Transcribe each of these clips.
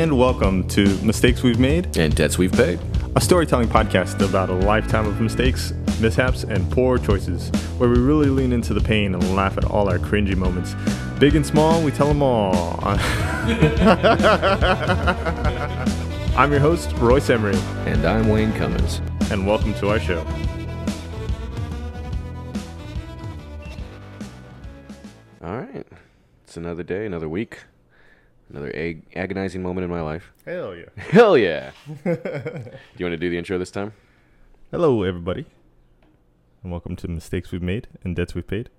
and welcome to Mistakes We've Made, and debts we've paid. a storytelling podcast about a lifetime of mistakes, mishaps, and poor choices, where we really lean into the pain and laugh at all our cringy moments. Big and small, we tell them all. I'm your host, Royce Emery, And I'm Wayne Cummins. and welcome to our show. All right. It's another day, another week, another ag- agonizing moment in my life. Hell yeah. Hell yeah. do you want to do the intro this time? Hello, everybody, and welcome to Mistakes We've Made and Debts We've Paid.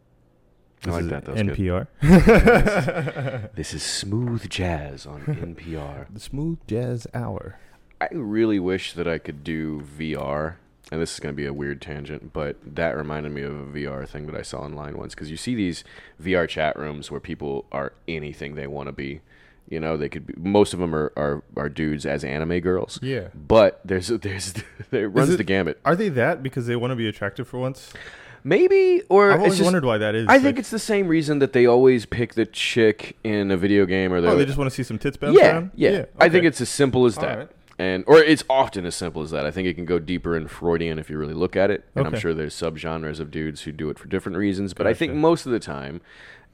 I like is that. That was good. NPR. This is smooth jazz on NPR. the Smooth Jazz Hour. I really wish that I could do VR. And this is going to be a weird tangent, but that reminded me of a VR thing that I saw online once. Because you see these VR chat rooms where people are anything they want to be. You know, they could be, most of them are, are, are dudes as anime girls. Yeah. But there's, there's, it runs it- the gamut. Are they that because they want to be attractive for once? Maybe, or I've always just- wondered why that is. I think it's the same reason that they always pick the chick in a video game or oh, they just want to see some tits bounce yeah, around. yeah, I think it's as simple as that. right. And or it's often as simple as that. I think it can go deeper in Freudian if you really look at it. And I'm sure there's subgenres of dudes who do it for different reasons, but I think most of the time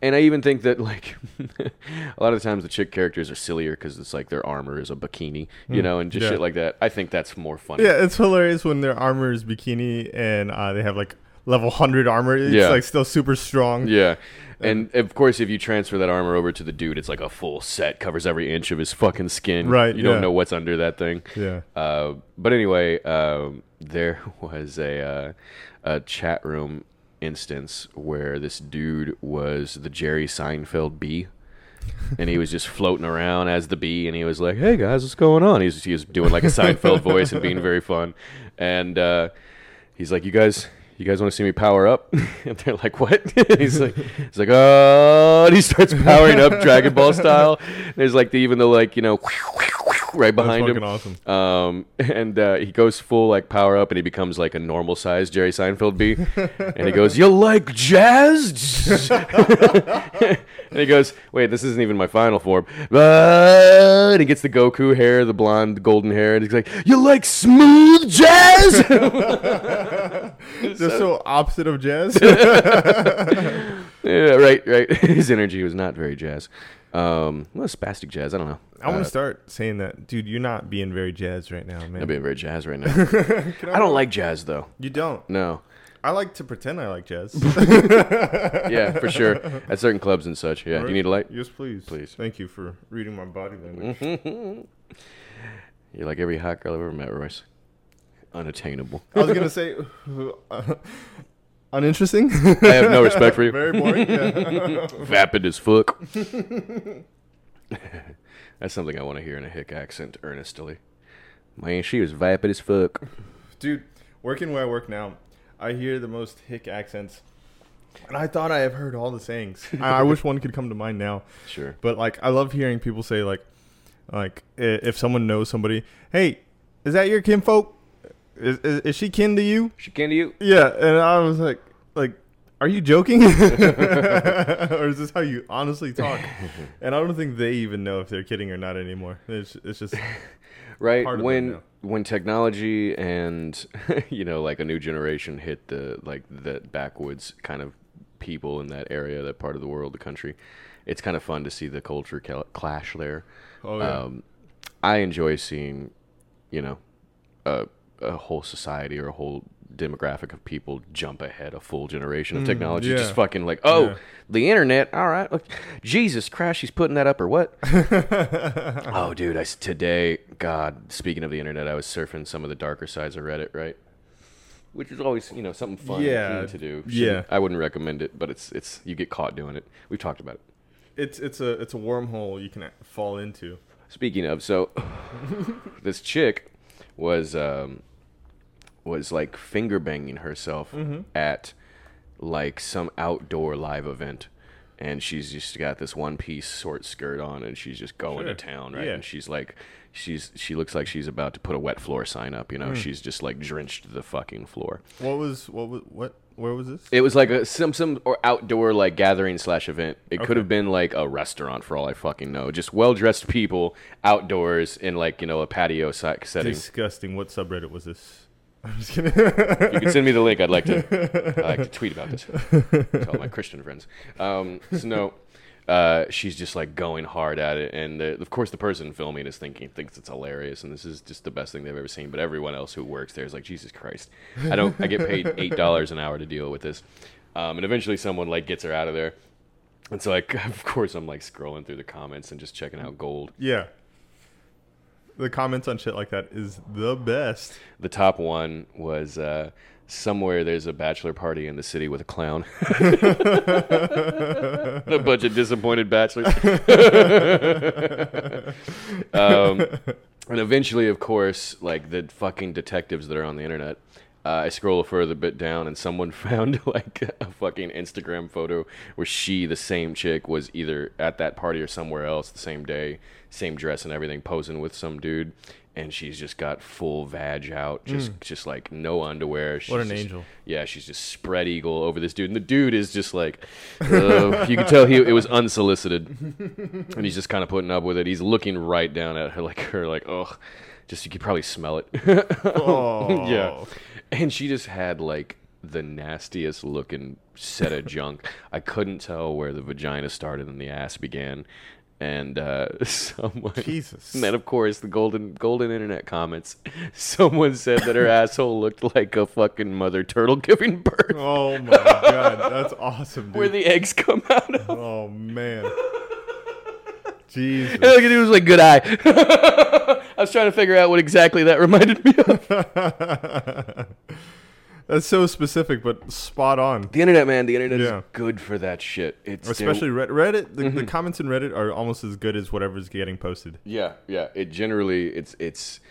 and I even think that like a lot of the times the chick characters are sillier because it's like their armor is a bikini, you know, and just yeah. shit like that. I think that's more funny. Yeah, it's hilarious when their armor is bikini and uh, they have like level hundred armor. It's Yeah. like still super strong. Yeah. And of course, if you transfer that armor over to the dude, it's like a full set, covers every inch of his fucking skin. Right, You yeah. don't know what's under that thing. Yeah. Uh, but anyway, um, there was a uh, a chat room instance where this dude was the Jerry Seinfeld bee. and he was just floating around as the bee, and he was like, "Hey guys, what's going on?" He was, he was doing like a Seinfeld voice and being very fun, and uh, he's like, "You guys, you guys want to see me power up?" and they're like, "What?" he's like, "He's like, oh," and he starts powering up Dragon Ball style. There's like the even the like you know right behind him. awesome. Um, and uh, he goes full like power up, and he becomes like a normal size Jerry Seinfeld bee. and he goes, "You like jazz?" and he goes, "Wait, this isn't even my final form." But he gets the Goku hair, the blonde golden hair, and he's like, "You like smooth jazz?" They're so opposite of jazz. yeah, right, right. His energy was not very jazz. Um, well, spastic jazz. I don't know. I want Uh, to start saying that, dude. You're not being very jazz right now, man. I'm being very jazz right now. I don't like jazz though. You don't. No. I like to pretend I like jazz. Yeah, for sure. At certain clubs and such. Yeah. Do you need a light? Yes, please. Please. Thank you for reading my body language. You're like every hot girl I've ever met, Royce. Unattainable. I was gonna say uh, uninteresting. I have no respect for you. Very boring. Yeah. Vapid as fuck. That's something I want to hear in a hick accent, earnestly. Man, she was vapid as fuck. Dude, working where I work now, I hear the most hick accents. And I thought I have heard all the sayings. I, I wish one could come to mind now. Sure. But like I love hearing people say like like i- if someone knows somebody, "Hey, is that your kinfolk? Is, is, is she kin to you?" She kin to you? Yeah, and I was like like are you joking? or is this how you honestly talk? And I don't think they even know if they're kidding or not anymore. It's, it's just right when when technology and you know like a new generation hit the like the backwoods kind of people in that area that part of the world the country it's kind of fun to see the culture clash there Oh, yeah. um, i enjoy seeing you know a, a whole society or a whole demographic of people jump ahead a full generation of technology Mm, yeah. just fucking like oh Yeah. the internet all right look, jesus christ she's putting that up or what Oh, dude! I today, God. Speaking of the internet, I was surfing some of the darker sides of Reddit, right? Which is always, you know, something fun Yeah, to do. yeah. Shouldn't- I wouldn't recommend it, but it's it's you get caught doing it. We've talked about it. it's it's a it's a wormhole you can fall into. Speaking of, so this chick was um was like finger banging herself Mm-hmm. at like some outdoor live event. and she's just got this one piece short skirt on, and she's just going Sure. to town, right? Yeah. And she's like, she's she looks like she's about to put a wet floor sign up. You know, she's just like drenched the fucking floor. What was what was what? Where was this? It was like a some some or outdoor like gathering slash event. It could have been like a restaurant for all I fucking know. Just well dressed people outdoors in like you know a patio setting. Disgusting. What subreddit was this? I'm just kidding. you can send me the link. I'd like to. I like to tweet about this to all my Christian friends. Um, so no, uh, she's just like going hard at it, and the, of course the person filming is thinking thinks it's hilarious, and this is just the best thing they've ever seen. But everyone else who works there is like, Jesus Christ, I don't. I get paid eight dollars an hour to deal with this, um, and eventually someone like gets her out of there. And so, like, of course, I'm like scrolling through the comments and just checking out gold. yeah. The comments on shit like that is the best. The top one was uh, somewhere there's a bachelor party in the city with a clown. a bunch of disappointed bachelors. um, and eventually, of course, like the fucking detectives that are on the internet. Uh, I scroll a further bit down, and someone found like a fucking Instagram photo where she, the same chick, was either at that party or somewhere else the same day, same dress and everything, posing with some dude, and she's just got full vag out, just just like no underwear. She's What an just- angel. Yeah, she's just spread eagle over this dude, and the dude is just like, uh, you can tell he it was unsolicited, and he's just kind of putting up with it. He's looking right down at her, like her, like, oh, just you could probably smell it. Oh. yeah. And she just had like the nastiest looking set of junk. I couldn't tell where the vagina started and the ass began. And uh, someone, Jesus. and then of course the golden golden internet comments. Someone said that her asshole looked like a fucking mother turtle giving birth, Oh my god, that's awesome, dude. where the eggs come out of. oh man. Jesus. And look at it was like good eye. I was trying to figure out what exactly that reminded me of. That's so specific, but spot on. The internet, man, the internet Yeah. is good for that shit. It's Especially Red- Reddit. The, Mm-hmm. the comments in Reddit are almost as good as whatever's getting posted. Yeah, yeah. It generally it's it's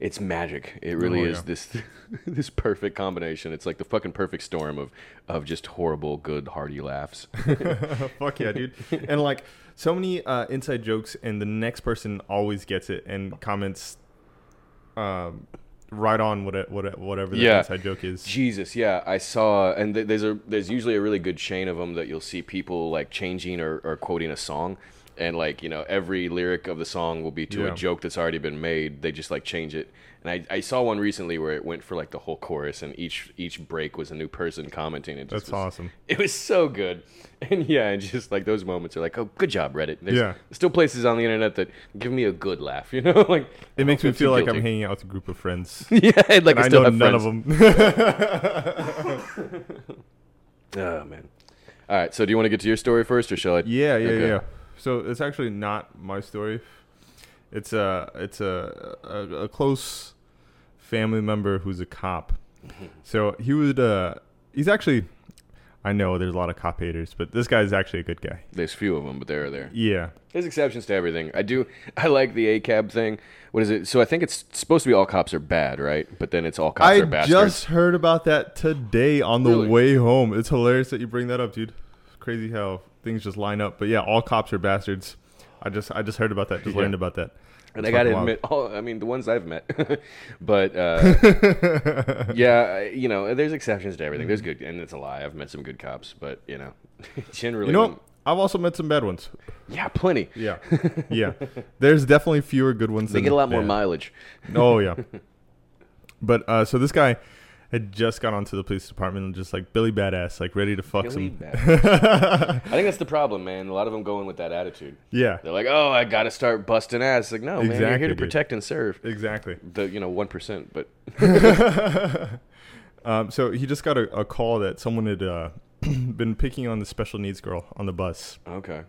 it's magic. It really Oh, is yeah. this this perfect combination. It's like the fucking perfect storm of of just horrible, good, hearty laughs. Fuck yeah, dude. and like so many uh, inside jokes, and the next person always gets it and comments um, right on what it, what it, whatever the Yeah. inside joke is. Jesus, yeah, I saw, and th- there's a there's usually a really good chain of them that you'll see people like changing or, or quoting a song, and like you know every lyric of the song will be to Yeah. a joke that's already been made. They just like change it. And I, I saw one recently where it went for like the whole chorus, and each each break was a new person commenting. It just That's was- awesome. It was so good, and yeah, and just like those moments are like, oh, good job, Reddit. There's Yeah. still places on the internet that give me a good laugh, you know, like It makes me feel like I'm hanging out with a group of friends. yeah, like I, I still know have none friends. of them. Oh man. All right. So do you want to get to your story first, or shall I? Yeah, yeah, Okay. yeah. So it's actually not my story. It's a it's a a, a close family member who's a cop. So he would uh he's actually I know there's a lot of cop haters, but this guy's actually a good guy. There's few of them, but they're there. Yeah. There's exceptions to everything. I do. I like the ACAB thing. What is it? So I think it's supposed to be all cops are bad, right? But then it's all cops I are bastards. I just heard about that today on the Really? way home. It's hilarious that you bring that up, dude. It's crazy how things just line up. But yeah, all cops are bastards. I just I just heard about that. Just Yeah. learned about that. and It's I gotta admit, all I mean, the ones I've met, but uh, yeah, you know, there's exceptions to everything. There's good, and it's a lie. I've met some good cops, but you know, generally, You know, when-? I've also met some bad ones. yeah, plenty. Yeah, yeah. There's definitely fewer good ones. They get a lot more bad. mileage. Oh yeah. But uh, so this guy had just got onto the police department and just like Billy Badass, like ready to fuck Billy some. I think that's the problem, man. A lot of them go in with that attitude. yeah, They're like, "Oh, I got to start busting ass." Like, no, man, you're here to dude. protect and serve. exactly. The you know one percent, but Um, so he just got a, a call that someone had uh, been picking on the special needs girl on the bus, okay.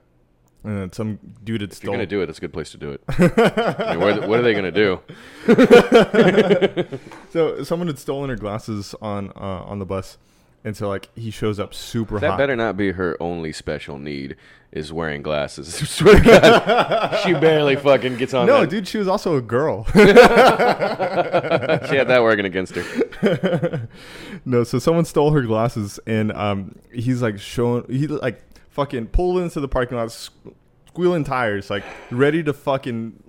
And then some dude had If you're gonna do it, that's a good place to do it. I mean, what, what are they gonna do? so someone had stolen her glasses on uh, on the bus, and so like he shows up super That hot. better not be her only special need is wearing glasses. Swear to God, she barely fucking gets on. no, that. dude, she was also a girl. she had that working against her. no, so someone stole her glasses, and um, he's like showing he like fucking pull into the parking lot, squealing tires, like ready to fucking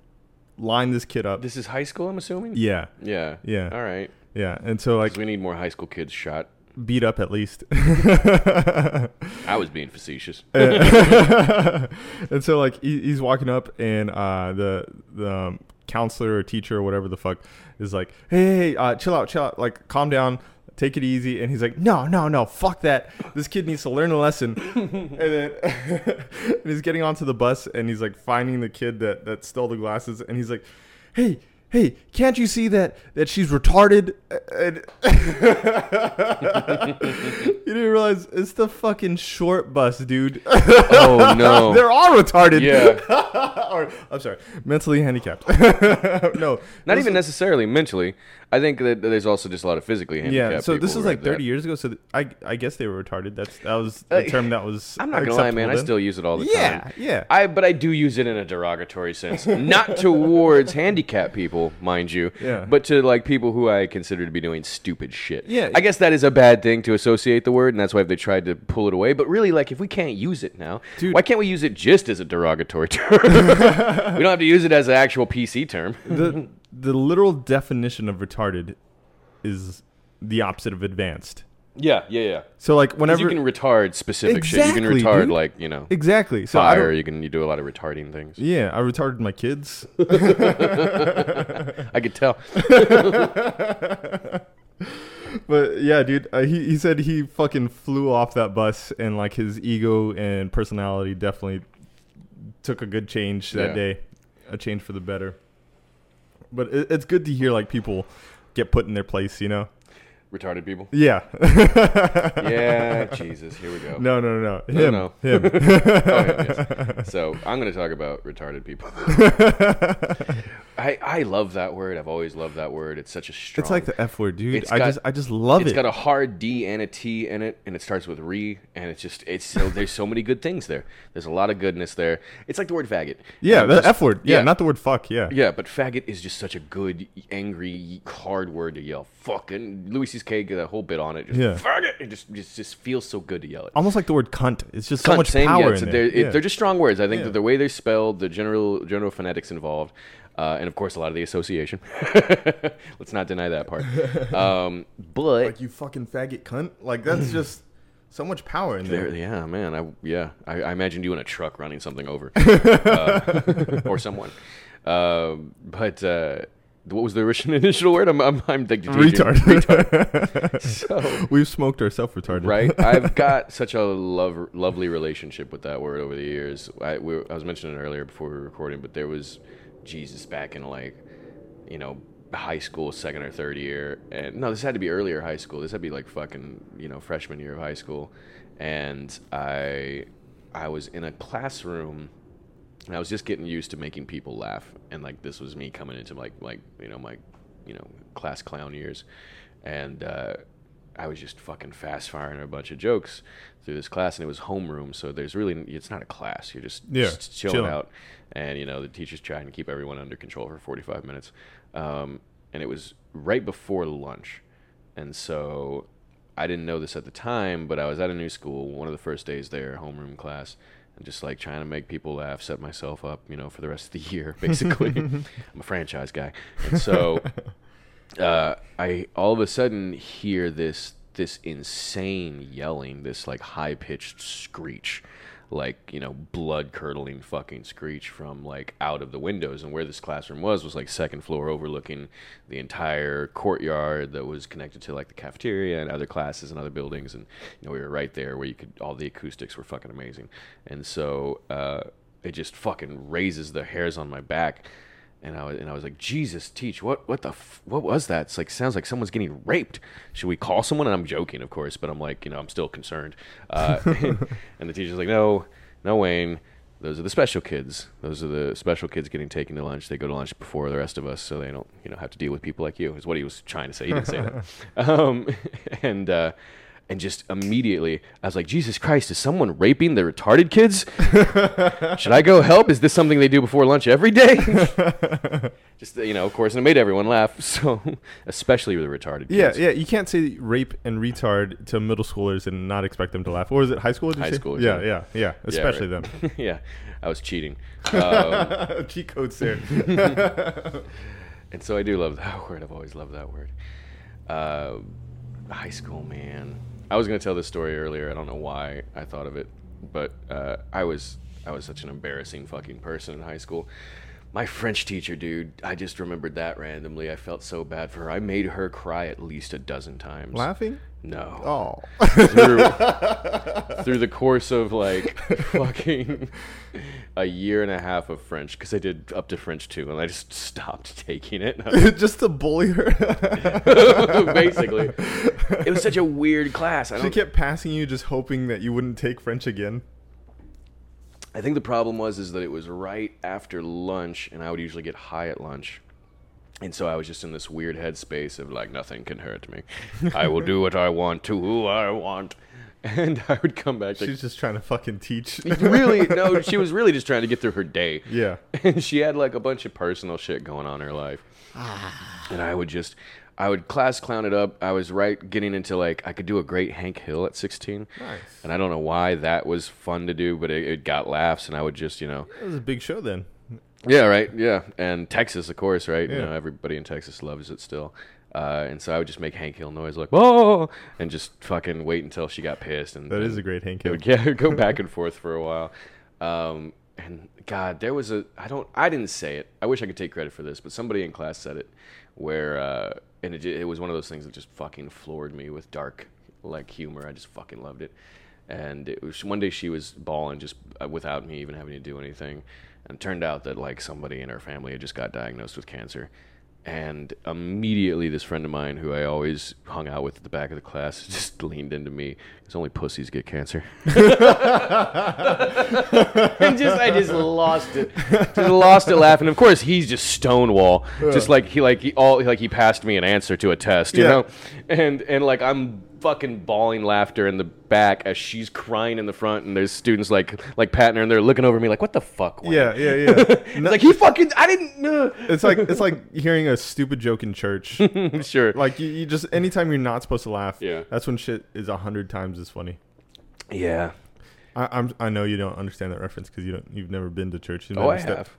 line this kid up. This is high school, I'm assuming. Yeah, Yeah. Yeah. All right. yeah. And so like 'Cause we need more high school kids shot. beat up at least. I was being facetious. and so like he, he's walking up and uh the the um, counselor or teacher or whatever the fuck is like hey, hey, hey uh chill out chill out like calm down take it easy and he's like no no no fuck that. This kid needs to learn a lesson. And then and he's getting onto the bus and he's like finding the kid that that stole the glasses and he's like hey hey can't you see that that she's retarded you didn't realize it's the fucking short bus dude oh no. they're all retarded. Yeah. or, I'm sorry, mentally handicapped. no, Not even necessarily mentally. I think that there's also just a lot of physically handicapped. Yeah. So this is like 30 there. years ago. So th- I I guess they were retarded. That's that was the term that was. I'm not gonna lie, man. I still use it all the Yeah, time. yeah. I but I do use it in a derogatory sense, not towards handicapped people, mind you. Yeah. But to like people who I consider to be doing stupid shit. Yeah. I guess that is a bad thing to associate the word, and that's why they tried to pull it away. But really, like, if we can't use it now, Dude. why can't we use it just as a derogatory term? we don't have to use it as an actual PC term. the the literal definition of retarded is the opposite of advanced. Yeah, yeah, yeah. So like whenever you can retard specific shit. You can retard dude. like you know exactly. So I fire. You can you do a lot of retarding things. yeah, I retarded my kids. I could tell. But yeah, dude, uh, he he said he fucking flew off that bus and like his ego and personality definitely took a good change that Yeah. day, a change for the better. But it, it's good to hear like people get put in their place, you know? Retarded people. Yeah. Yeah, Jesus. Here we go. no, no, no, No, him, no. him. Oh, yes. So I'm going to talk about retarded people. I I love that word. I've always loved that word. It's such a strong. It's like the F word, dude. It's I got- just I just love It's it. It's got a hard D and a T in it, and it starts with re, and it's just it's so there's so many good things there. There's a lot of goodness there. It's like the word faggot. yeah, Um, the F word. Yeah, yeah. not the word fuck. Yeah. Yeah, but faggot is just such a good, angry, hard word to yell. Fucking Louis C.K. got a whole bit on it. Just Yeah. faggot. It just, just just feels so good to yell it. Almost like the word cunt. It's just so Cunt, much same, power yeah, in so. They're, it- Yeah. they're just strong words. I think Yeah. that the way they're spelled, the general general phonetics involved, uh, and of course a lot of the association. Let's not deny that part. Um, but like you fucking faggot cunt. Like that's just so much power in there. There, yeah, man. I yeah. I, I imagined you in a truck running something over, uh, or someone. Um, but uh, what was the original initial word? I'm I'm, I'm like, Retard. Retard. So We've smoked ourselves retarded. right, I've got such a love, lovely relationship with that word over the years. I we, I was mentioning it earlier before we were recording, but there was Jesus back in like, you know. High school, second or third year, and no, this had to be earlier high school. This had to be like fucking, you know, freshman year of high school, and I, I was in a classroom and I was just getting used to making people laugh, and like this was me coming into like like you know my you know class clown years, and uh, I was just fucking fast firing a bunch of jokes through this class, and it was homeroom, so there's really it's not a class. You're just, Yeah, just chilling, chilling. out, and you know the teacher's trying to keep everyone under control for 45 minutes, um, and it was right before lunch, and so I didn't know this at the time, but I was at a new school, one of the first days there, homeroom class, just like trying to make people laugh, set myself up, you know, for the rest of the year, basically. I'm a franchise guy, and so uh, I all of a sudden hear this this insane yelling, this like high pitched screech, like you know blood curdling fucking screech from like out of the windows. And where this classroom was was like second floor, overlooking the entire courtyard that was connected to like the cafeteria and other classes and other buildings. And you know we were right there where you could all the acoustics were fucking amazing. And so uh, it just fucking raises the hairs on my back and I was and I was like, Jesus, teach what what the f- what was that? It's like sounds like someone's getting raped. Should we call someone? And I'm joking, of course, but I'm like, you know, I'm still concerned. Uh, and the teacher's like, No, no, Wayne. Those are the special kids. Those are the special kids getting taken to lunch. They go to lunch before the rest of us, so they don't, you know, have to deal with people like you. Is what he was trying to say. He didn't say that. Um, and uh, and just immediately, I was like, Jesus Christ, is someone raping the retarded kids? Should I go help? Is this something they do before lunch every day? just you know, of course, and it made everyone laugh. So, especially with the retarded. Yeah, kids. yeah. Yeah, you can't say rape and retard to middle schoolers and not expect them to laugh. Or is it high school? High schoolers, Yeah, yeah. yeah, yeah. Especially right. them. yeah, I was cheating. Um, Cheat codes there. And so I do love that word. I've always loved that word. Uh, high school, man. I was gonna tell this story earlier. I don't know why I thought of it, but uh, I was I was such an embarrassing fucking person in high school. My French teacher, dude. I just remembered that randomly. I felt so bad for her. I made her cry at least a dozen times. Laughing? No. Oh. Through, through the course of like fucking a year and a half of French, because I did up to French two, and I just stopped taking it. Just to bully her. Basically, it was such a weird class. I she kept passing you just hoping that you wouldn't take French again. I think the problem was is that it was right after lunch, and I would usually get high at lunch. And so I was just in this weird headspace of like nothing can hurt me. I will do what I want to who I want. And I would come back like She's just trying to fucking teach. really no, she was really just trying to get through her day. yeah. and she had like a bunch of personal shit going on in her life. Ah. and I would just, I would class clown it up. I was right getting into like I could do a great Hank Hill at 16. Nice. And I don't know why that was fun to do, but it, it got laughs, and I would just, you know, It was a big show then. Yeah, right, yeah, and Texas, of course, right? You know, everybody in Texas loves it still. Uh, and so I would just make Hank Hill noise like "whoa" and just fucking wait until she got pissed. And that is a great Hank Hill. would yeah, go back and forth for a while. Um, and God, there was a I don't I didn't say it. I wish I could take credit for this, but somebody in class said it, where uh, and it, it was one of those things that just fucking floored me with dark like humor. I just fucking loved it. And it was one day she was bawling just uh, without me even having to do anything, and it turned out that like somebody in her family had just got diagnosed with cancer. And immediately, this friend of mine, who I always hung out with at the back of the class, just leaned into me. It's only pussies get cancer. and just I just lost it, just lost it laughing. Of course, he's just stonewall, just like he like he all like he passed me an answer to a test, you Yeah. know, and and like I'm fucking bawling laughter in the back as she's crying in the front, and there's students like like patting her, and they're looking over me like, "What the fuck?" Wayne?" Yeah, yeah, yeah. It's like he fucking I didn't. Uh. it's like it's like hearing a stupid joke in church. sure. like you, you just anytime you're not supposed to laugh, Yeah. that's when shit is a hundred times as funny. Yeah. I, I'm I know you don't understand that reference because you don't you've never been to church. You've Oh, I have.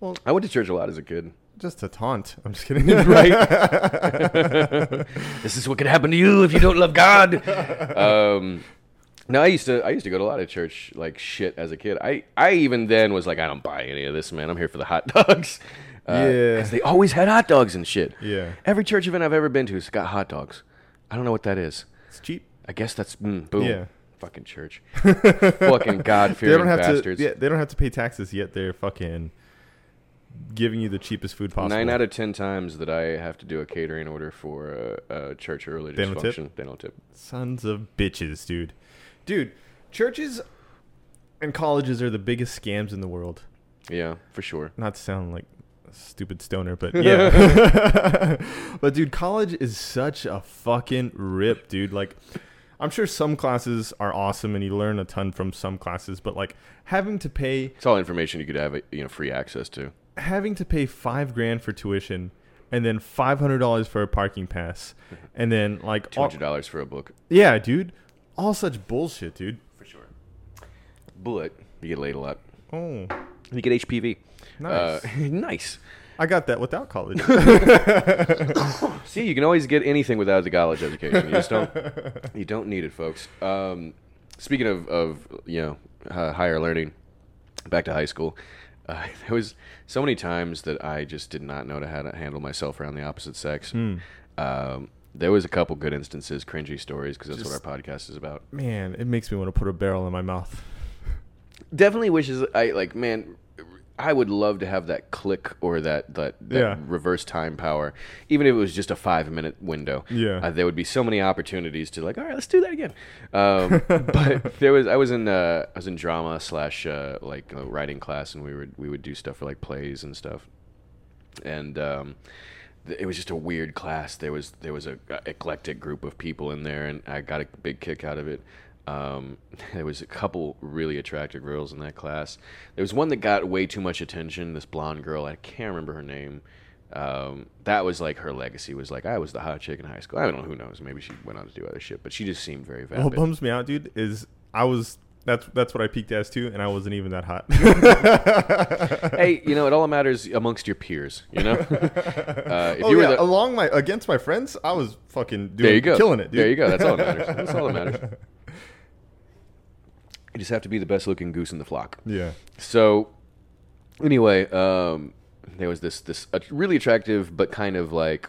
Well- I went to church a lot as a kid. Just a taunt. I'm just kidding. right? this is what can happen to you if you don't love God. Um, no, I used to I used to go to a lot of church like shit as a kid. I I even then was like I don't buy any of this, man. I'm here for the hot dogs. Uh, Yeah. 'cause they always had hot dogs and shit. Yeah. Every church event I've ever been to has got hot dogs. I don't know what that is. It's cheap. I guess that's mm, boom. Yeah. Fucking church. Fucking God fearing bastards. to. Yeah, they don't have to pay taxes yet. They're fucking giving you the cheapest food possible. Nine out of ten times that I have to do a catering order for a, a church or religious tip? function, they don't tip. Sons of bitches, dude. Dude, churches and colleges are the biggest scams in the world. Yeah, for sure. Not to sound like a stupid stoner, but yeah. but dude, college is such a fucking rip, dude. Like I'm sure some classes are awesome and you learn a ton from some classes, but like having to pay It's all information you could have, you know, free access to. having to pay 5 grand for tuition and then $500 for a parking pass and then like Two all, hundred dollars for a book. yeah, dude. All such bullshit, dude. For sure. Bullet. You get laid a lot. Oh, You get HPV. nice. Uh, nice. I got that without college. See, you can always get anything without the college education. You just don't. You don't need it, folks. Um, speaking of, of you know uh, higher learning, back to high school. Uh, there was so many times that I just did not know how to handle myself around the opposite sex. Um, there was a couple good instances, cringy stories, because that's Just- what our podcast is about. Man, it makes me want to put a barrel in my mouth. definitely wishes I like man I would love to have that click or that that, that Yeah. reverse time power even if it was just a 5 minute window Yeah. uh, there would be so many opportunities to like all right let's do that again um, but there was I was in uh, I was in drama slash uh, like uh, writing class and we would we would do stuff for like plays and stuff and um, th- it was just a weird class. There was there was a, a eclectic group of people in there, and I got a big kick out of it. Um, there was a couple really attractive girls in that class. There was one that got way too much attention. This blonde girl, I can't remember her name. Um, that was like her legacy. Was like I was the hot chick in high school. I don't know. Who knows? Maybe she went on to do other shit, but she just seemed very What bums me out, dude, is I was that's that's what I peaked as too, and I wasn't even that hot. hey, you know, it all matters amongst your peers. You know, uh, if oh you were yeah, the, along my against my friends, I was fucking doing, there you go, killing it, dude. There you go. That's all that matters. That's all that matters. You just have to be the best looking goose in the flock. yeah. So, anyway, um, there was this this really attractive but kind of like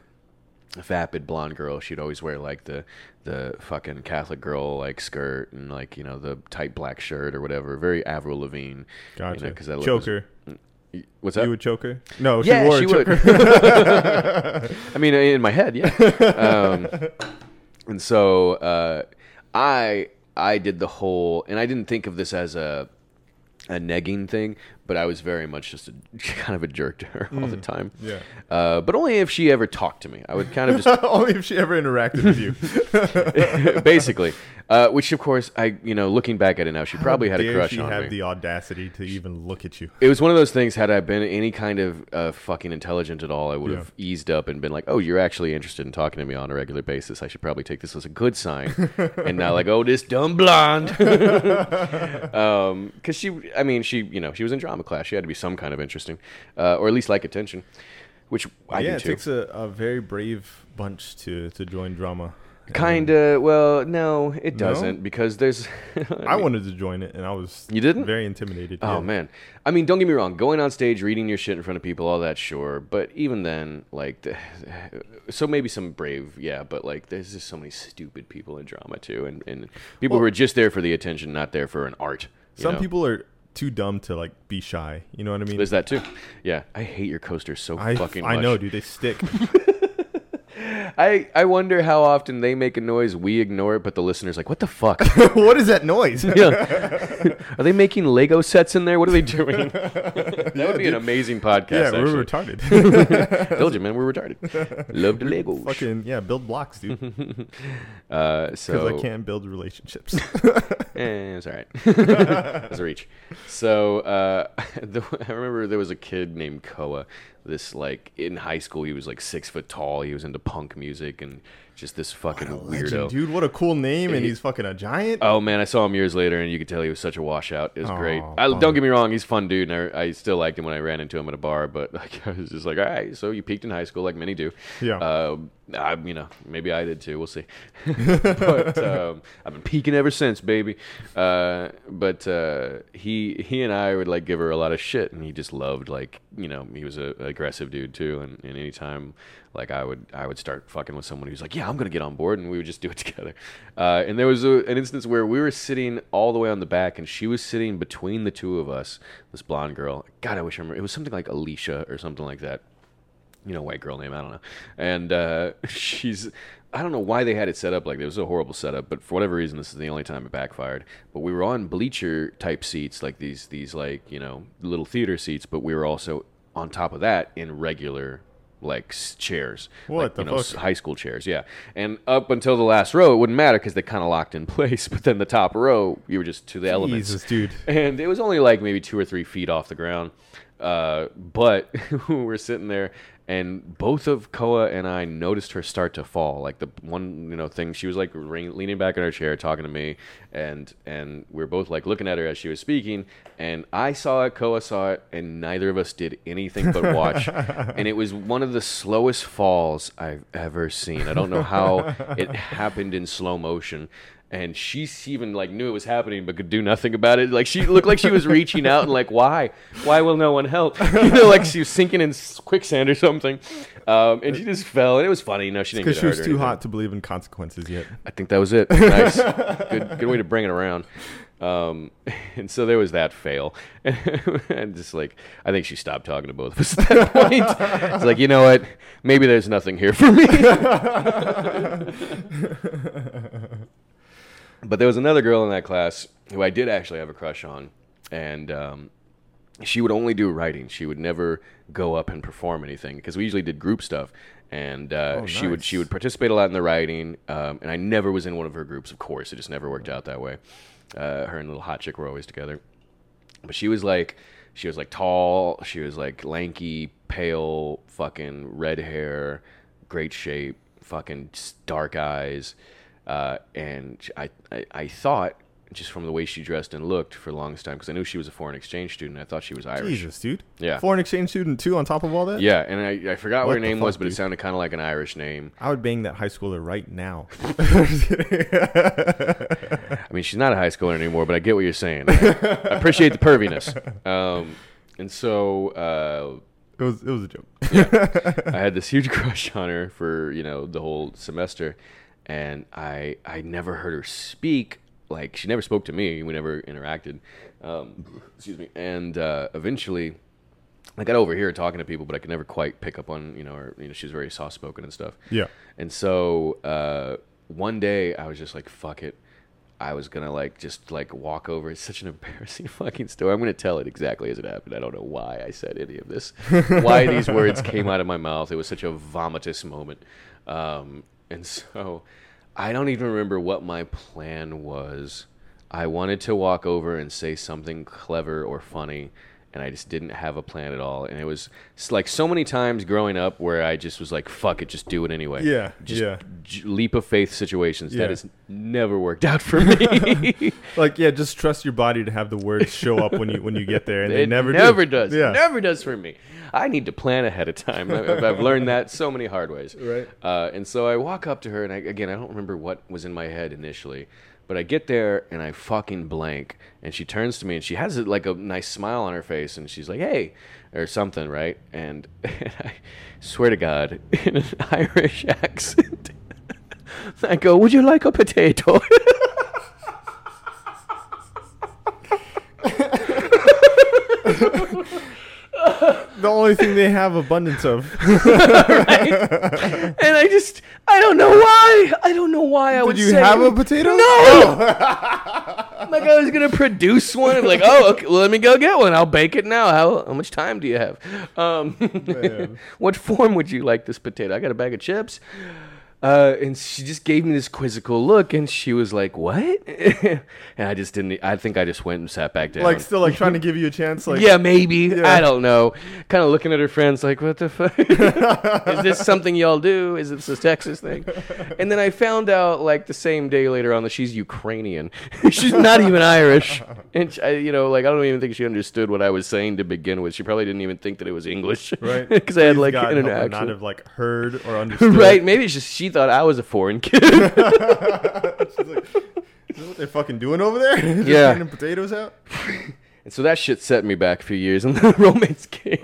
vapid blonde girl. She'd always wear like the the fucking Catholic girl like skirt and like you know the tight black shirt or whatever. Very Avril Lavigne. Gotcha. You know, 'cause that choker. was- what's that? You would choke her? No, she yeah, wore she a would. I mean, in my head, yeah. Um, and so uh, I I did the whole, and I didn't think of this as a a negging thing, but I was very much just a kind of a jerk to her all the time. yeah. Uh, but only if she ever talked to me. I would kind of just Only if she ever interacted with you. basically, uh, which of course I, you know, looking back at it now, she probably had a Dare crush she on have me. the audacity to even look at you. it was one of those things. Had I been any kind of uh, fucking intelligent at all, I would have eased up and been like, "Oh, you're actually interested in talking to me on a regular basis. I should probably take this as a good sign." and now, like, "Oh, this dumb blonde," because she, I mean, she, you know, she was in drama class. You had to be some kind of interesting, uh, or at least like attention, which I yeah, do it too. takes a, a very brave bunch to to join drama. Kind of. Well, no, it No? doesn't because there's. I wanted to join it, and I was You didn't? very intimidated. Oh yeah. man, I mean, don't get me wrong. Going on stage, reading your shit in front of people, all that, sure. But even then, like, the, so maybe some brave, yeah. But like, there's just so many stupid people in drama too, and, and people who are just there for the attention, not there for an art. you Some know? people are too dumb to like be shy. You know what I mean? There's that too. Yeah, I hate your coasters so I fucking I much. know, dude. They stick. I I wonder how often they make a noise, we ignore it, but the listener's like, "What the fuck? what is that noise? yeah. Are they making Lego sets in there? What are they doing?" that would be an amazing podcast. yeah, we're actually. retarded. Told you, man, we're retarded. Love the Legos. Fucking yeah, build blocks, dude. Because Uh, so I can't build relationships. Eh, it's all right. It's a reach. So uh, the, I remember there was a kid named Koa. This like in high school, he was like six foot tall. He was into punk music and just this fucking weirdo. Legend, dude. What a cool name, and He- he's fucking a giant. Oh man, I saw him years later, and you could tell he was such a washout. It was great. I, don't get me wrong, he's fun dude, and I, I still liked him when I ran into him at a bar. But like, I was just like, all right, so you peaked in high school, like many do. Yeah. Uh, I, you know, maybe I did too. We'll see. but um, I've been peeking ever since, baby. Uh, but uh, he he and I would like give her a lot of shit, and he just loved like you know he was a an aggressive dude too, and, and anytime like I would I would start fucking with someone who's like, yeah, I'm gonna get on board, and we would just do it together. Uh, and there was a, an instance where we were sitting all the way on the back, and she was sitting between the two of us. This blonde girl. God, I wish I remember. It was something like Alicia or something like that you know, white girl name. I don't know. And uh, she's, I don't know why they had it set up like that. It was a horrible setup, but for whatever reason, this is the only time it backfired. But we were on bleacher type seats, like these, these like you know, little theater seats. But we were also on top of that in regular like chairs, What like, the you know, fuck? high school chairs. Yeah, and up until the last row, it wouldn't matter because they kind of locked in place. But then the top row, you were just to the elements Jesus, dude. and it was only like maybe two or three feet off the ground. Uh, but we were sitting there, and both of Koa and I noticed her start to fall. Like the one, you know, thing she was like re- leaning back in her chair, talking to me, and and we are both like looking at her as she was speaking. And I saw it, Koa saw it, and neither of us did anything but watch. and it was one of the slowest falls I've ever seen. I don't know how it happened in slow motion and she even like knew it was happening but could do nothing about it. Like she looked like she was reaching out and like why? Why will no one help? You know like she was sinking in quicksand or something. Um, and she just fell and it was funny. You know she didn't Because she was too anything. hot to believe in consequences yet. i think that was it. Nice. Good, good way to bring it around. Um, and so there was that fail. And just like i think she stopped talking to both of us at that point. It's like you know what? Maybe there's nothing here for me But there was another girl in that class who I did actually have a crush on, and um, she would only do writing. She would never go up and perform anything because we usually did group stuff, and uh, Oh, she would she would participate a lot in the writing. Um, and I never was in one of her groups. Of course, it just never worked out that way. Uh, her and little hot chick were always together, but she was like. she was like tall. She was like lanky, pale, fucking red hair, great shape, fucking dark eyes. Uh, and I, I, I thought just from the way she dressed and looked for the longest time because I knew she was a foreign exchange student. I thought she was Irish. Jesus, dude. Yeah. Foreign exchange student too. On top of all that. Yeah, and I, I forgot what, What her name was, fuck, but it sounded kind of like an Irish name. I would bang that high schooler right now. I mean, she's not a high schooler anymore, but I get what you're saying. I appreciate the perviness. Um, and so uh, It was it was a joke. I had this huge crush on her for you know the whole semester, and I I never heard her speak. Like she never spoke to me. We never interacted. Um, excuse me. And uh, eventually, I got over here talking to people, but I could never quite pick up on you know her. You know, she was very soft spoken and stuff. Yeah. And so uh, one day I was just like, fuck it. I was gonna like just like walk over. It's such an embarrassing fucking story. I'm gonna tell it exactly as it happened. I don't know why I said any of this. why these words came out of my mouth. It was such a vomitous moment. Um, and so I don't even remember what my plan was. I wanted to walk over and say something clever or funny, and I just didn't have a plan at all. And it was like so many times growing up where I just was like, "Fuck it, just do it anyway." Yeah, just yeah. j- leap of faith situations Yeah. that has never worked out for me. Like yeah, just trust your body to have the words show up when you when you get there, and they it never never do. does. Yeah. Never does for me. I need to plan ahead of time. I've, I've learned that so many hard ways. Right. Uh, and so I walk up to her, and I, again, I don't remember what was in my head initially, but I get there and I fucking blank. And she turns to me and she has like a nice smile on her face, and she's like, "Hey," or something, right? And, and I swear to God, in an Irish accent, I go, "Would you like a potato?" The only thing they have abundance of. and I just I don't know why. I don't know why I would Did you say have a potato? No. like I was gonna produce one. I'm like, oh, okay, well, let me go get one. I'll bake it now. How how much time do you have? Um, Man. what form would you like this potato? I got a bag of chips. Uh, and she just gave me this quizzical look, and she was like, "What?" and I just didn't. I think I just went and sat back down. Like still like trying to give you a chance. Like yeah, maybe. Yeah. I don't know. Kind of looking at her friends like, what the fuck? Is this something y'all do? Is this a Texas thing? And then I found out like the same day later on that she's Ukrainian. she's not even Irish. And she, I, you know, like I don't even think she understood what I was saying to begin with. She probably didn't even think that it was English. right. Because I had like God, an accent. not have like heard or understood. right? Maybe it's just she thought I was a foreign kid. She's like, Is this what they're fucking doing over there? Just Yeah. potatoes out. and so that shit set me back a few years, and the romance game.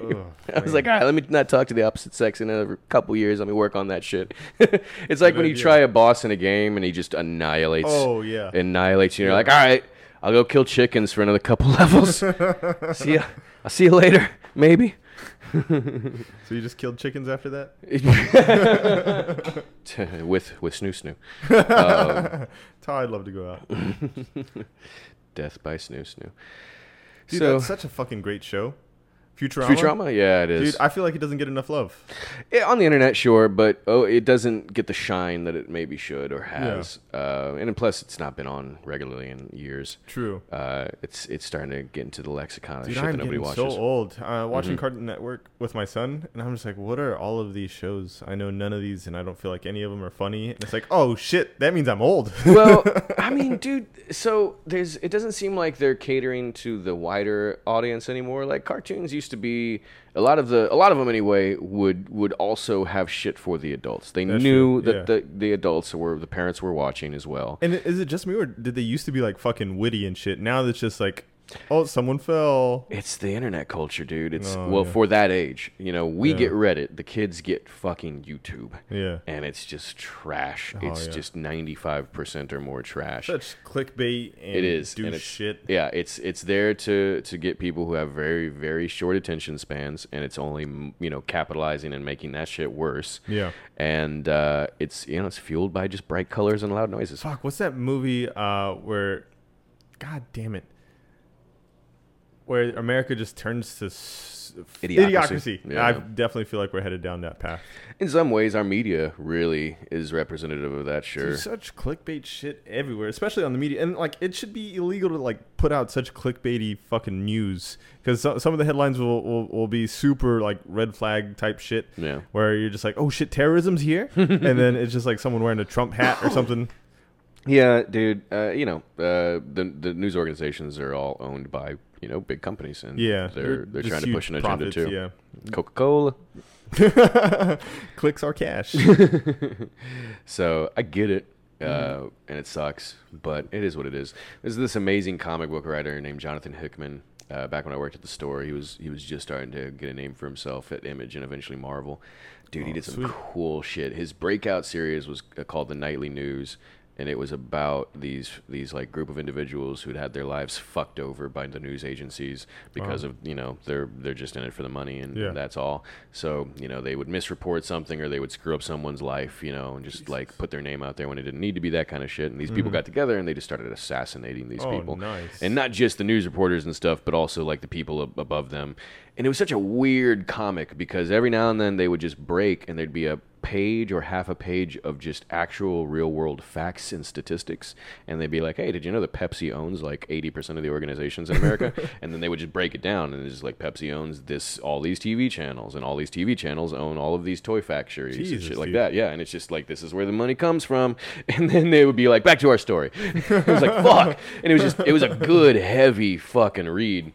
Ugh, I was like, all right, let me not talk to the opposite sex in a couple years. Let me work on that shit. it's like when you idea. try a boss in a game and he just annihilates, Oh yeah. annihilates you. And you're like, all right, I'll go kill chickens for another couple levels. see ya. I'll see you later, maybe. So you just killed chickens after that? with with snoo snoo. Um, that's how I'd love to go out. Death by snoo snoo. Dude, so that's such a fucking great show. Futurama. Futurama, yeah, it is. Dude, I feel like it doesn't get enough love. Yeah, on the internet, sure, but oh, it doesn't get the shine that it maybe should or has. Uh, and plus, it's not been on regularly in years. True. Uh, it's it's starting to get into the lexicon of Dude, shit I'm that nobody watches. so old. Uh, watching Mhm. Cartoon Network with my son, and I'm just like, what are all of these shows? I know none of these, and I don't feel like any of them are funny. And it's like, oh shit, that means I'm old. well, I mean, dude, so there's it doesn't seem like they're catering to the wider audience anymore. Like cartoons used to be a lot of the a lot of them anyway would would also have shit for the adults. They That's knew true, that yeah. the the adults were the parents were watching as well. and is it just me, or did they used to be like fucking witty and shit? Now it's just like, oh, someone fell. It's the internet culture, dude. It's Oh, well yeah. for that age. You know, we Yeah. get Reddit, the kids get fucking YouTube, Yeah. and it's just trash. Oh, it's yeah. just ninety five percent or more trash. Such clickbait and It is and it's, shit. Yeah, it's it's there to to get people who have very very short attention spans, and it's only you know capitalizing and making that shit worse. Yeah. And uh, it's you know it's fueled by just bright colors and loud noises. Fuck, what's that movie uh, where, god damn it. Where America just turns to s- Idiocracy. idiocracy. Yeah. I definitely feel like we're headed down that path. In some ways, our media really is representative of that. Sure. There's such clickbait shit everywhere, especially on the media, and like it should be illegal to like put out such clickbaity fucking news because so, some of the headlines will, will will be super like red flag type shit. Yeah. Where you're just like, oh shit, terrorism's here, and then it's just like someone wearing a Trump hat or something. Yeah, dude. Uh, you know, uh, the the news organizations are all owned by you know big companies, and Yeah, they're they're trying to push an agenda profits, too. Yeah. Coca Cola. Clicks are cash. So I get it, uh, Mm-hmm. and it sucks, but it is what it is. There's this amazing comic book writer named Jonathan Hickman. Uh, back when I worked at the store, he was he was just starting to get a name for himself at Image and eventually Marvel. Dude, he Oh, did some sweet. cool shit. His breakout series was uh, called The Nightly News, and it was about these these like group of individuals who'd had their lives fucked over by the news agencies because Wow. of you know they're they're just in it for the money and Yeah. that's all. So you know they would misreport something or they would screw up someone's life, you know, and just like put their name out there when it didn't need to be that kind of shit. And these people mm. got together and they just started assassinating these. Oh, people, nice. and not just the news reporters and stuff, but also like the people ab- above them. And it was such a weird comic because every now and then they would just break and there'd be a page or half a page of just actual real world facts and statistics and they'd be like hey did you know that pepsi owns like 80% of the organizations in america? And then they would just break it down and it's just like pepsi owns this all these tv channels and all these tv channels own all of these toy factories and shit like dude. that. Yeah and it's just like this is where the money comes from. And then they would be like back to our story. It was like fuck. And it was just it was a good heavy fucking read.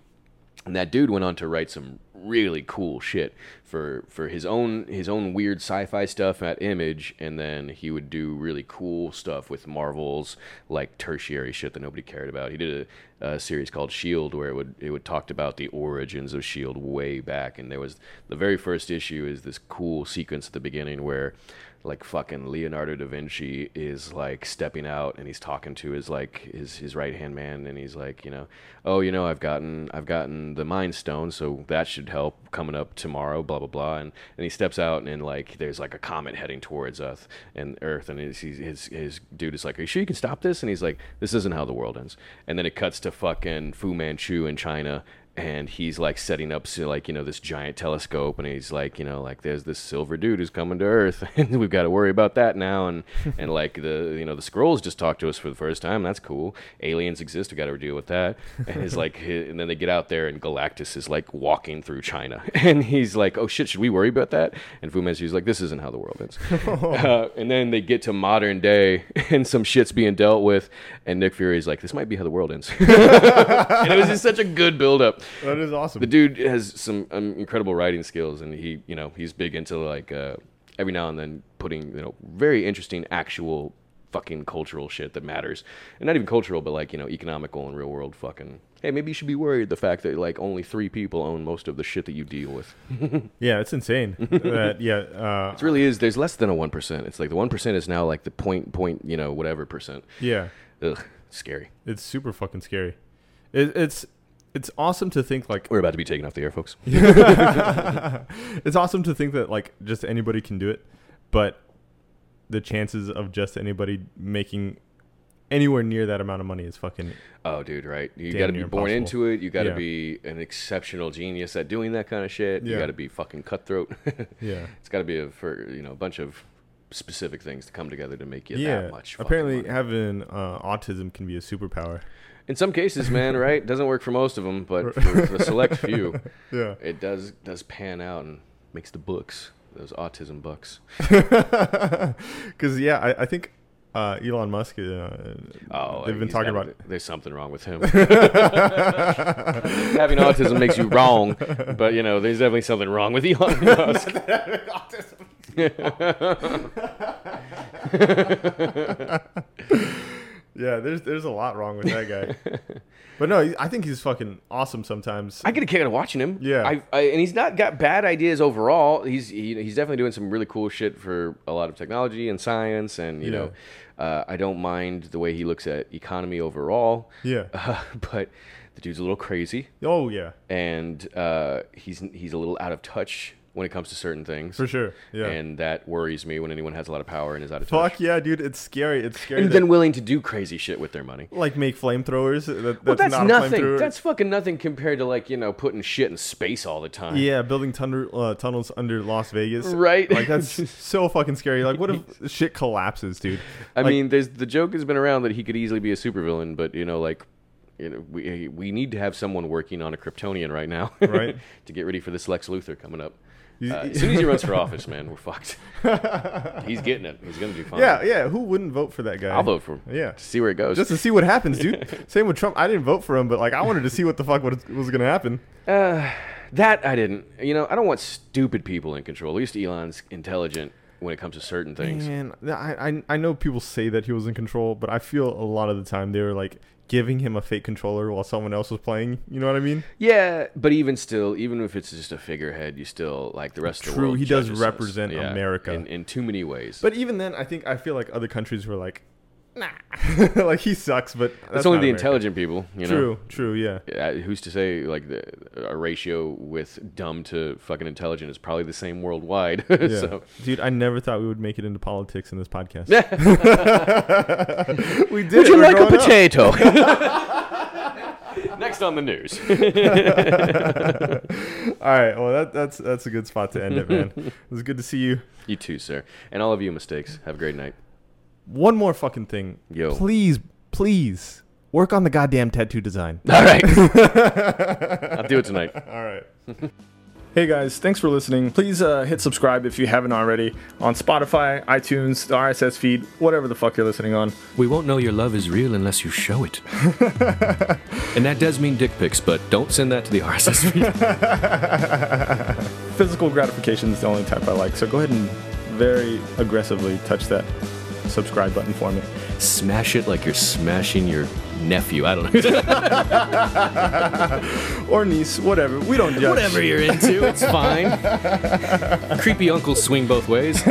And that dude went on to write some really cool shit for for his own his own weird sci-fi stuff at Image, and then he would do really cool stuff with Marvel's like tertiary shit that nobody cared about. He did a, a series called Shield where it would it would talked about the origins of Shield way back, and there was the very first issue is this cool sequence at the beginning where like fucking Leonardo da Vinci is like stepping out and he's talking to his like his his right hand man and he's like you know oh you know I've gotten I've gotten the Mind Stone so that should help coming up tomorrow blah blah blah. And and he steps out and like there's like a comet heading towards Earth and Earth and his his, his dude is like are you sure you can stop this? And he's like this isn't how the world ends. And then it cuts to fucking Fu Manchu in China and he's like setting up so like you know this giant telescope and he's like you know like there's this silver dude who's coming to earth and we've got to worry about that now and and like the you know the scrolls just talked to us for the first time that's cool. Aliens exist we got to deal with that. And he's like and then they get out there and galactus is like walking through china and he's like oh shit should we worry about that? And fu manchu's like this isn't how the world ends uh, and then they get to modern day and some shit's being dealt with and nick fury's like this might be how the world ends. And it was just such a good build up that is awesome. the dude has some um, incredible writing skills, and he, you know, he's big into like uh, every now and then putting, you know, very interesting actual fucking cultural shit that matters, and not even cultural, but like you know, economical and real world fucking. Hey, maybe you should be worried the fact that like only three people own most of the shit that you deal with. yeah, it's insane. that yeah, uh, It really is. There's less than a one percent. It's like the one percent is now like the point point, you know, whatever percent. yeah. Ugh, scary. It's super fucking scary. It, it's it's awesome to think like We're about to be taken off the air, folks. it's awesome to think that like just anybody can do it, but the chances of just anybody making anywhere near that amount of money is fucking Oh, dude, right. You Damn got to be near born impossible. into it. You got to Yeah. be an exceptional genius at doing that kind of shit. You Yeah. got to be fucking cutthroat. yeah. it's got to be a for you know a bunch of specific things to come together to make you yeah. that much. fucking Apparently, money. having uh, autism can be a superpower. In some cases, man, right? Doesn't work for most of them, but for the select few, Yeah. it does does pan out and makes the books. Those autism books. Because yeah, I, I think uh, Elon Musk. Uh, Oh, they've been talking about. There's something wrong with him. Having autism makes you wrong, but you know, there's definitely something wrong with Elon Musk. Yeah, there's there's a lot wrong with that guy. but no, I think he's fucking awesome sometimes. I get a kick out of watching him. Yeah. I, I, and he's not got bad ideas overall. He's he, he's definitely doing some really cool shit for a lot of technology and science, and you Yeah. know, uh, I don't mind the way he looks at economy overall. yeah. Uh, but the dude's a little crazy, Oh yeah. and uh, he's he's a little out of touch when it comes to certain things. For sure. Yeah. And that worries me when anyone has a lot of power and is out of touch. Fuck yeah, dude! It's scary. It's scary. And then willing to do crazy shit with their money. like make flamethrowers. That, Well, that's that's not nothing. That's fucking nothing compared to like you know putting shit in space all the time. yeah, building tunnel, uh, tunnels under Las Vegas. Right. Like that's so fucking scary. Like, what if shit collapses, dude? I Like- mean, there's the joke has been around that he could easily be a supervillain, but you know, like, you know, we we need to have someone working on a Kryptonian right now, Right. to get ready for this Lex Luthor coming up. Uh, as soon as he runs for office, man, we're fucked. He's getting it. He's gonna do fine. Yeah, yeah. Who wouldn't vote for that guy? I'll vote for him. Yeah. To see where it goes. Just to see what happens, dude. Same with Trump. I didn't vote for him, but like I wanted to see what the fuck was, was gonna happen. Uh, that I didn't. You know, I don't want stupid people in control. At least Elon's intelligent when it comes to certain things. Man, I, I I know people say that he was in control, but I feel a lot of the time they were like giving him a fake controller while someone else was playing. You know what I mean? Yeah, but even still, even if it's just a figurehead, you still like the rest of the world. True, he does judges us. represent America. in, in too many ways. But even then, I think I feel like other countries were like, nah, like he sucks. But that's, only the intelligent people. You know. True, true, yeah. Uh, who's to say like the a ratio with dumb to fucking intelligent is probably the same worldwide? Yeah. so Dude, I never thought we would make it into politics in this podcast. we did. would you like a potato? Next on the news. All right. Well, that, that's that's a good spot to end it, man. it was good to see you. you too, sir, and all of you mistakes. Have a great night. One more fucking thing. Yo. Please, please work on the goddamn tattoo design. All right, I'll do it tonight. All right. Hey guys, thanks for listening. Please uh, hit subscribe if you haven't already on Spotify, iTunes, the RSS feed, whatever the fuck you're listening on. We won't know your love is real unless you show it. and that does mean dick pics, but don't send that to the RSS feed. Physical gratification is the only type I like, so go ahead and very aggressively touch that subscribe button for me. Smash it like you're smashing your nephew. I don't know. Or niece, whatever. We don't judge. Whatever you're into, it's fine. Creepy uncles swing both ways.